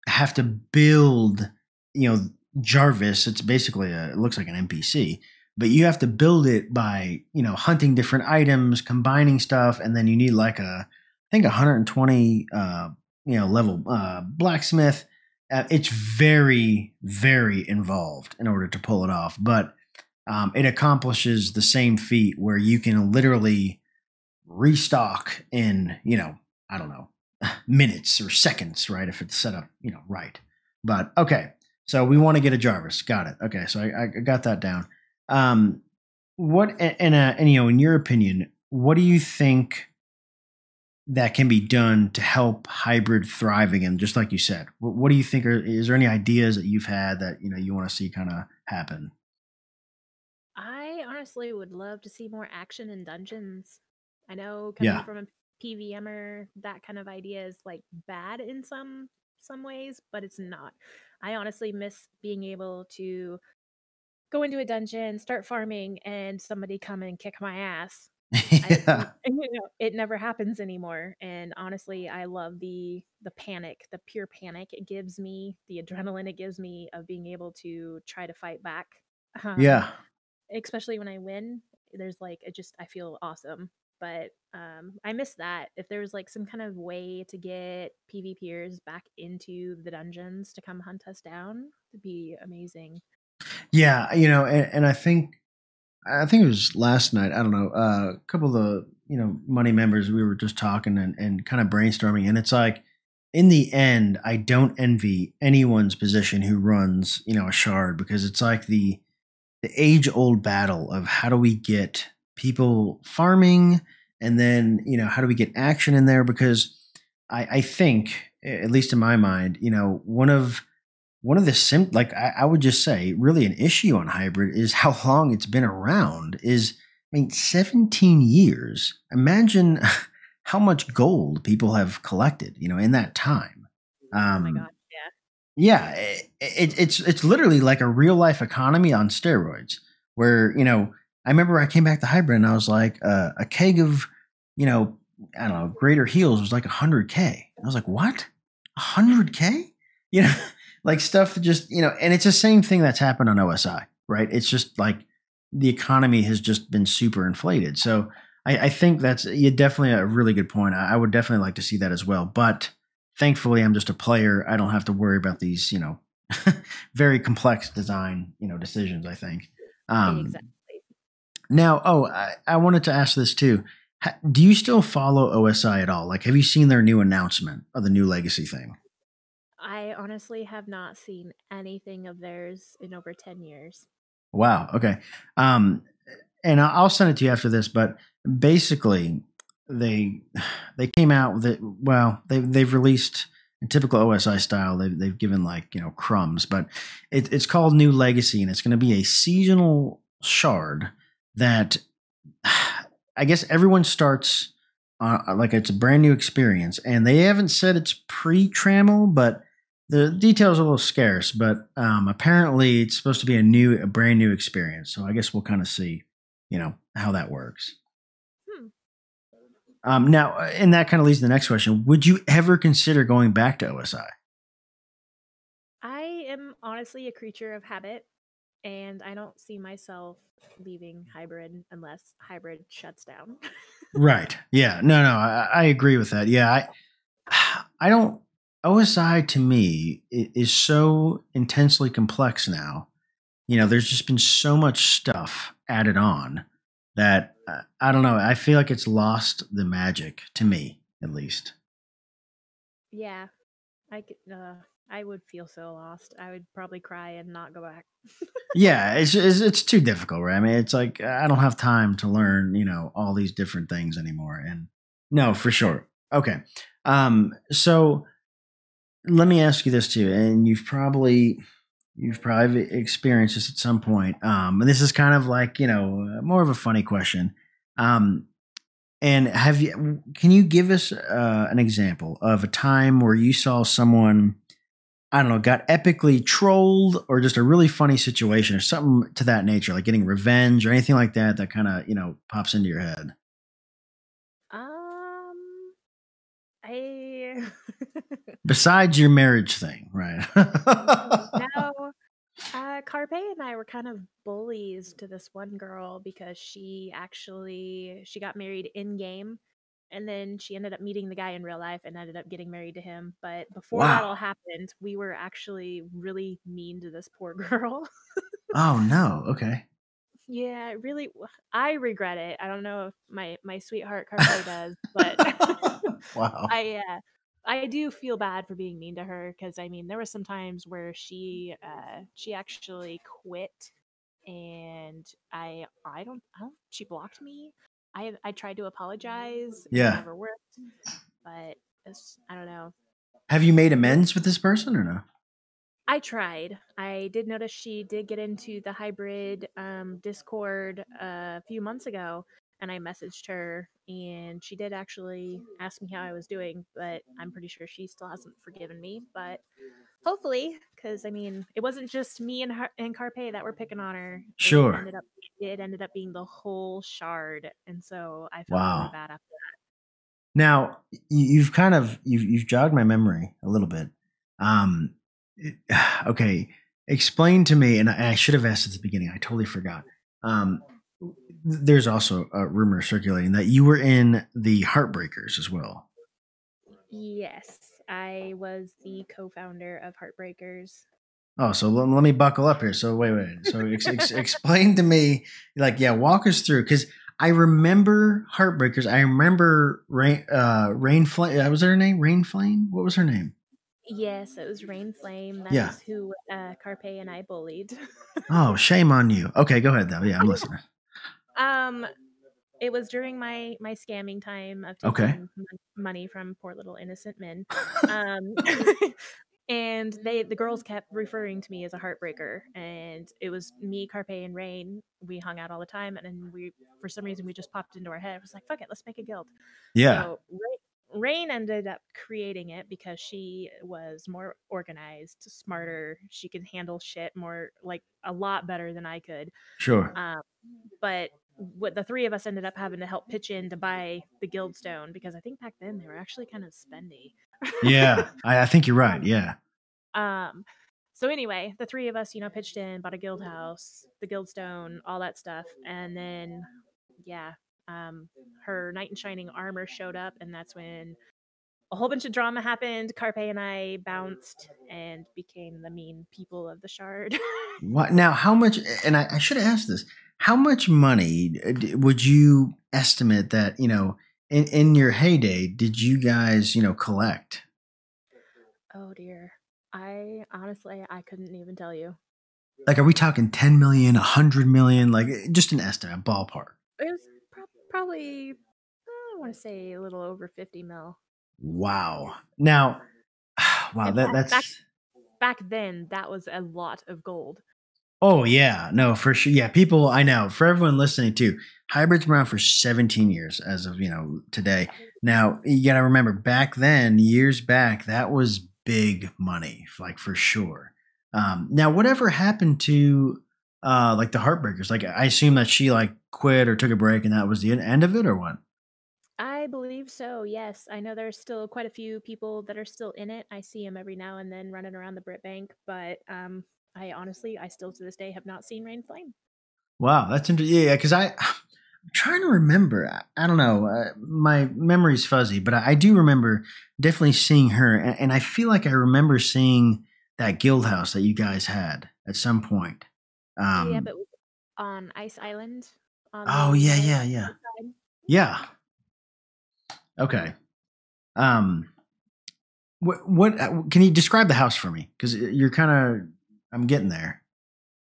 have to build. You know, Jarvis. It's basically a. It looks like an NPC, but you have to build it by you know hunting different items, combining stuff, and then you need like a I think 120 uh, you know level uh, blacksmith. Uh, it's very very involved in order to pull it off, but um, it accomplishes the same feat where you can literally restock in you know I don't know minutes or seconds, right? If it's set up you know right. But okay, so we want to get a Jarvis. Got it. Okay, so I, I got that down. Um, what and, uh, and you know, in your opinion, what do you think that can be done to help hybrid thrive again just like you said. What, what do you think are, is there any ideas that you've had that you know you want to see kind of happen? I honestly would love to see more action in dungeons. I know coming yeah. from a pvmer that kind of idea is like bad in some some ways but it's not. I honestly miss being able to go into a dungeon start farming and somebody come and kick my ass yeah. I, you know, it never happens anymore. And honestly, I love the the panic, the pure panic it gives me, the adrenaline it gives me of being able to try to fight back. Um, yeah. Especially when I win, there's like it just I feel awesome. But um, I miss that. If there was like some kind of way to get PvPers back into the dungeons to come hunt us down, it'd be amazing. Yeah, you know, and, and I think I think it was last night. I don't know. Uh, a couple of the you know money members we were just talking and, and kind of brainstorming, and it's like in the end, I don't envy anyone's position who runs you know a shard because it's like the the age old battle of how do we get people farming and then you know how do we get action in there because I, I think at least in my mind you know one of one of the sim like I, I, would just say really an issue on hybrid is how long it's been around is i mean 17 years. Imagine how much gold people have collected you know in that time. Um, oh my god yeah. it, it, it's it's literally like a real life economy on steroids where you know i remember i came back to hybrid and i was like uh, a keg of you know i don't know greater heals was like 100k i was like what? 100k you know like stuff just you know and it's the same thing that's happened on OSI right? It's just like the economy has just been super inflated. So i, I think that's you definitely a really good point. I, I would definitely like to see that as well. But thankfully i'm just a player. I don't have to worry about these you know very complex design you know decisions i think. Um exactly. now oh I, I wanted to ask this too. Do you still follow OSI at all? Like have you seen their new announcement of the new legacy thing I honestly have not seen anything of theirs in over 10 years. Wow. Okay. Um, and I'll send it to you after this, but basically they they came out with it. Well, they they've released in typical OSI style. They've they've given like you know crumbs, but it, it's called New Legacy, and it's going to be a seasonal shard that I guess everyone starts uh, like it's a brand new experience, and they haven't said it's pre Trammel, but the details are a little scarce, but um, apparently it's supposed to be a new, a brand new experience. So I guess we'll kind of see, you know, how that works. Hmm. Um, now, uh, and that kind of leads to the next question: Would you ever consider going back to OSI? I am honestly a creature of habit, and I don't see myself leaving hybrid unless hybrid shuts down. right. Yeah. No. No. I, I agree with that. Yeah. I. I don't OSI to me is so intensely complex now. You know, there's just been so much stuff added on that uh, I don't know. I feel like it's lost the magic to me, at least. Yeah, I could. Uh, I would feel so lost. I would probably cry and not go back. yeah, it's, it's it's too difficult, right? I mean, it's like I don't have time to learn, you know, all these different things anymore. And no, for sure. Okay. Um. So let me ask you this too, and you've probably you've probably experienced this at some point. Um, and this is kind of like you know more of a funny question. Um, and have you? Can you give us uh, an example of a time where you saw someone? I don't know, got epically trolled or just a really funny situation or something to that nature, like getting revenge or anything like that that kind of, you know, pops into your head? Um, Besides your marriage thing, right? no. Uh, Carpe and I were kind of bullies to this one girl because she actually she got married in game, and then she ended up meeting the guy in real life and ended up getting married to him. But before wow. that all happened, we were actually really mean to this poor girl. oh no! Okay. Yeah, really. I regret it. I don't know if my my sweetheart Carpe does, but wow. I uh, I do feel bad for being mean to her because I mean there were some times where she uh she actually quit and I I don't I don't she blocked me. I I tried to apologize. Yeah. never worked. But it's I don't know. Have you made amends with this person or no? I tried. I did notice she did get into the hybrid um, Discord uh, a few months ago, and I messaged her and she did actually ask me how I was doing, but I'm pretty sure she still hasn't forgiven me. But hopefully, because I mean, it wasn't just me and her, and Carpe that were picking on her. Sure. It ended up it ended up being the whole shard, and so I felt wow. really bad after that. Now you've kind of you've you've jogged my memory a little bit. Um, okay, explain to me, and I, I should have asked at the beginning. I totally forgot. Um, there's also a rumor circulating that you were in the Heartbreakers as well. Yes, I was the co-founder of Heartbreakers. Oh, so let, let me buckle up here. So wait, wait. So ex- ex- explain to me, like, yeah, walk us through because I remember Heartbreakers. I remember Rain, uh, Rain Flame. Uh, was her name Rain Flame? What was her name? Yes, it was Rain Flame. That's Yeah. who uh, Carpe and I bullied. Oh, shame on you. Okay, go ahead though. Yeah, I'm listening. Um, it was during my my scamming time of Okay. taking mon- money from poor little innocent men. Um, and they the girls kept referring to me as a heartbreaker, and it was me, Carpe, and Rain. We hung out all the time, and then we for some reason we just popped into our head. It was like, fuck it, let's make a guild. Yeah. So Rain, ended up creating it because she was more organized, smarter. She could handle shit more, like a lot better than I could. Sure. Um, but what the three of us ended up having to help pitch in to buy the Guildstone because I think back then they were actually kind of spendy. Yeah, I, I think you're right. Yeah. Um, so anyway, the three of us, you know, pitched in, bought a guild house, the Guildstone, all that stuff, and then, yeah, um, her knight in shining armor showed up, and that's when a whole bunch of drama happened. Carpe and I bounced and became the mean people of the shard. What now? How much? And I, I should have asked this. How much money uh, would you estimate that you know in in your heyday did you guys you know collect? oh dear, I honestly I couldn't even tell you. Like, are we talking ten million, a hundred million? Like, just an estimate, ballpark. It was probably I want to say a little over fifty mil. Wow. Now, wow, And that that's. Back then, that was a lot of gold. Oh yeah, no, for sure. Yeah, people I know. For everyone listening too, hybrid's been around for 17 years as of you know today. Now you got to remember, back then, years back, that was big money, like for sure. Um, now, whatever happened to uh, like the Heartbreakers? Like, I assume that she like quit or took a break, and that was the end of it, or what? I believe so. Yes, I know there's still quite a few people that are still in it. I see them every now and then running around the Brit Bank, but um, I honestly, I still to this day have not seen Rain Flame. Wow, that's interesting. Yeah, because I. I'm trying to remember. I, I don't know. Uh, my memory's fuzzy, but I, I do remember definitely seeing her, and, and I feel like I remember seeing that guild house that you guys had at some point. Um, yeah, but on Ice Island. On Oh, yeah, yeah, yeah. side. yeah. Okay. Um, what what uh, can you describe the house for me? Because you're kind of I'm getting there.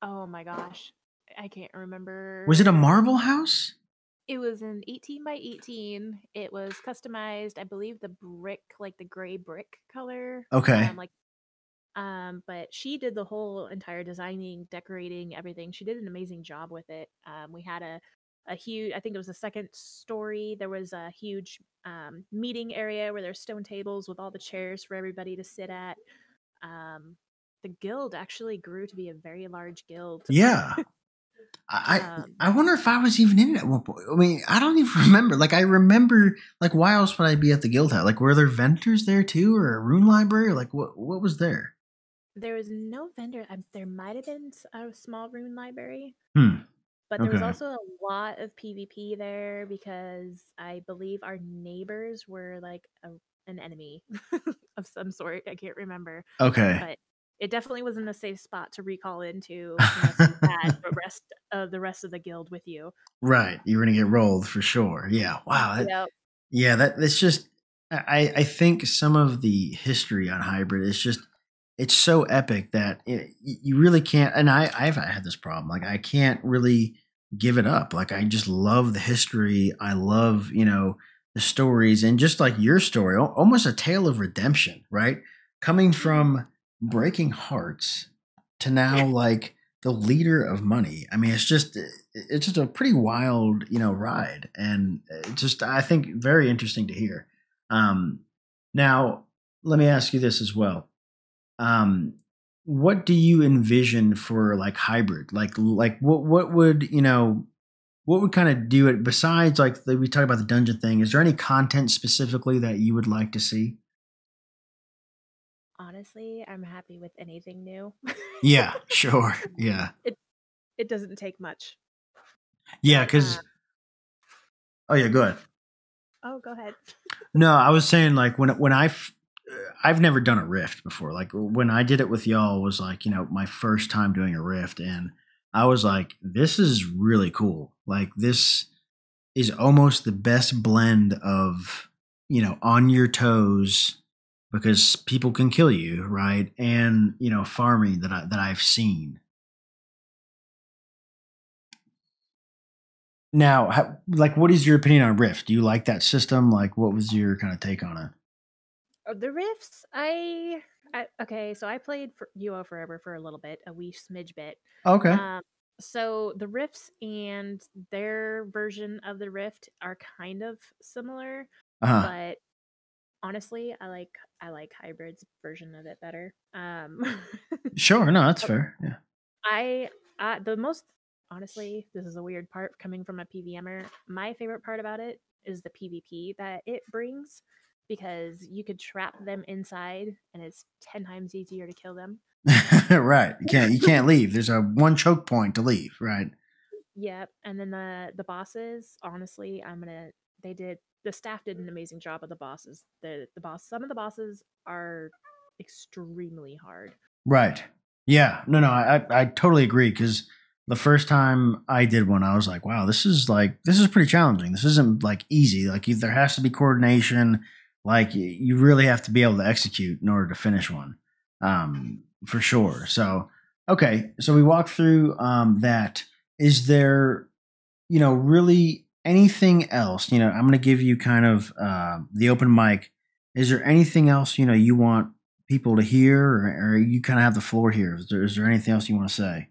Oh my gosh, I can't remember. Was it a marble house? It was an 18 by 18. It was customized, I believe, the brick, like the gray brick color. Okay. Um, like, um, but she did the whole entire designing, decorating, everything. She did an amazing job with it. Um, we had a a huge, I think it was the second story. There was a huge um, meeting area where there's stone tables with all the chairs for everybody to sit at. Um, the guild actually grew to be a very large guild. Yeah. I I- Um, I wonder if I was even in it at one point. I mean, I don't even remember. Like, I remember, like, why else would I be at the guild house? Like, were there vendors there too, or a rune library? Like, what what was there? There was no vendor. um, There might have been a small rune library, Hmm. but there was also a lot of PvP there because I believe our neighbors were like a, an enemy of some sort. I can't remember, Okay. but it definitely wasn't a safe spot to recall into unless you had the rest of the rest of the guild with you. Right. You were gonna get rolled for sure. Yeah. Wow. That, Yep. Yeah, that that's just I I think some of the history on hybrid is just it's so epic that it, you really can't and I I've had this problem like I can't really give it up like I just love the history I love you know the stories and just like your story almost a tale of redemption right? Coming from breaking hearts to now like the leader of money. I mean it's just it's just a pretty wild you know ride and it's just i think very interesting to hear. Um now let me ask you this as well um what do you envision for like hybrid like like what what would you know what would kind of do it besides like the, we talked about the dungeon thing is there any content specifically that you would like to see Honestly, I'm happy with anything new. yeah sure yeah it doesn't take much. Yeah, because Uh, oh yeah, go ahead. oh, go ahead. No, I was saying like when when I f- I've never done a rift before. Like when I did it with y'all was like you know my first time doing a rift, and I was like, this is really cool. Like this is almost the best blend of you know on your toes because people can kill you, right? And you know farming that I that I've seen. Now, how, like, what is your opinion on Rift? Do you like that system? Like, what was your kind of take on it? Uh, The rifts, I, I okay. So I played for UO forever for a little bit, a wee smidge bit. Okay. Um, so the rifts and their version of the rift are kind of similar, Uh-huh. but honestly, I like I like hybrid's version of it better. Um, Sure. No, that's fair. Yeah. I uh, the most honestly, this is a weird part coming from a PVMer. My favorite part about it is the PvP that it brings because you could trap them inside and it's 10 times easier to kill them. right. You can't. You can't leave. There's a one choke point to leave. Right. Yep. And then the the bosses, honestly, I'm going to they did the staff did an amazing job of the bosses. The the boss some of the bosses are extremely hard. Right. Yeah. No. No. I I, I totally agree because the first time I did one, I was like, wow, this is like this is pretty challenging. This isn't like easy. Like there has to be coordination. Like you really have to be able to execute in order to finish one. Um, for sure. So okay. So we walked through um that. Is there, you know, really anything else? You know, I'm going to give you kind of uh, the open mic. Is there anything else you know you want people to hear, or, or you kind of have the floor here? Is there, is there anything else you want to say?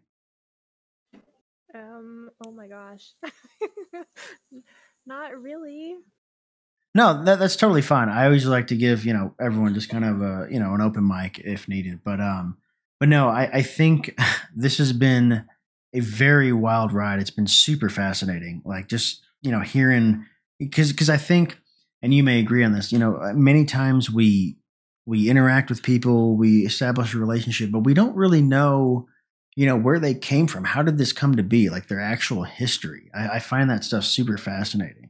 Um oh my gosh. Not really. No, that, that's totally fine. I always like to give you know everyone just kind of a you know an open mic if needed. But um, but no, I, I think this has been a very wild ride. It's been super fascinating. Like just you know hearing because because I think, and you may agree on this. You know, uh, many times we we interact with people, we establish a relationship, but we don't really know you know where they came from. How did this come to be? Like their actual history. I, I find that stuff super fascinating.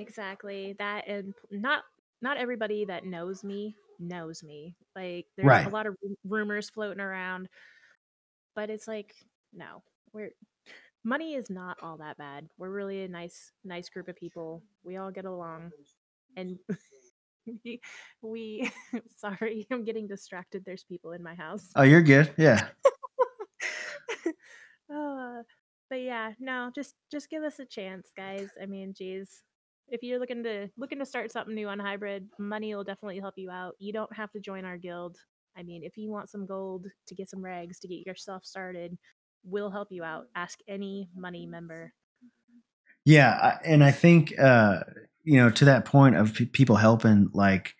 Exactly. That and not not everybody that knows me knows me. Like there's Right. a lot of ru- rumors floating around, but it's like no. We're money is not all that bad. We're really a nice nice group of people. We all get along and we, we sorry, I'm getting distracted. There's people in my house. Oh, you're good. Yeah. uh, but yeah, no, just just give us a chance, guys. I mean, geez, if you're looking to looking to start something new on hybrid, money will definitely help you out. You don't have to join our guild. I mean, if you want some gold to get some rags to get yourself started, we'll help you out. Ask any money member. Yeah, and I think uh, you know to that point of pe- people helping, like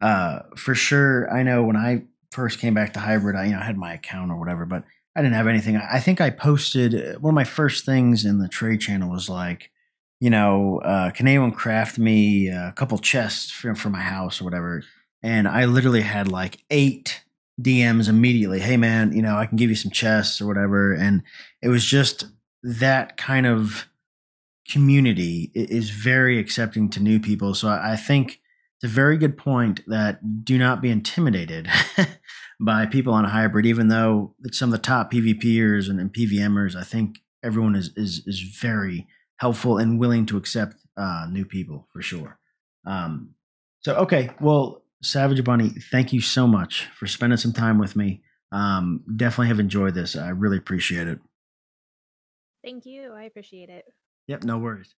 uh, for sure. I know when I first came back to hybrid, I you know I had my account or whatever, but I didn't have anything. I I think I posted uh, one of my first things in the trade channel was like, you know, uh, can anyone craft me a couple chests for my house or whatever? And I literally had like eight DMs immediately. Hey man, you know I can give you some chests or whatever, and it was just that kind of community is very accepting to new people. So I I think it's a very good point that do not be intimidated by people on hybrid, even though it's some of the top PvPers and, and PVMers. I think everyone is is is very helpful and willing to accept uh, new people for sure. Um, so okay, well, Savage Bunny, thank you so much for spending some time with me. Um, definitely have enjoyed this. I really appreciate it. Thank you. I appreciate it. Yep, no worries.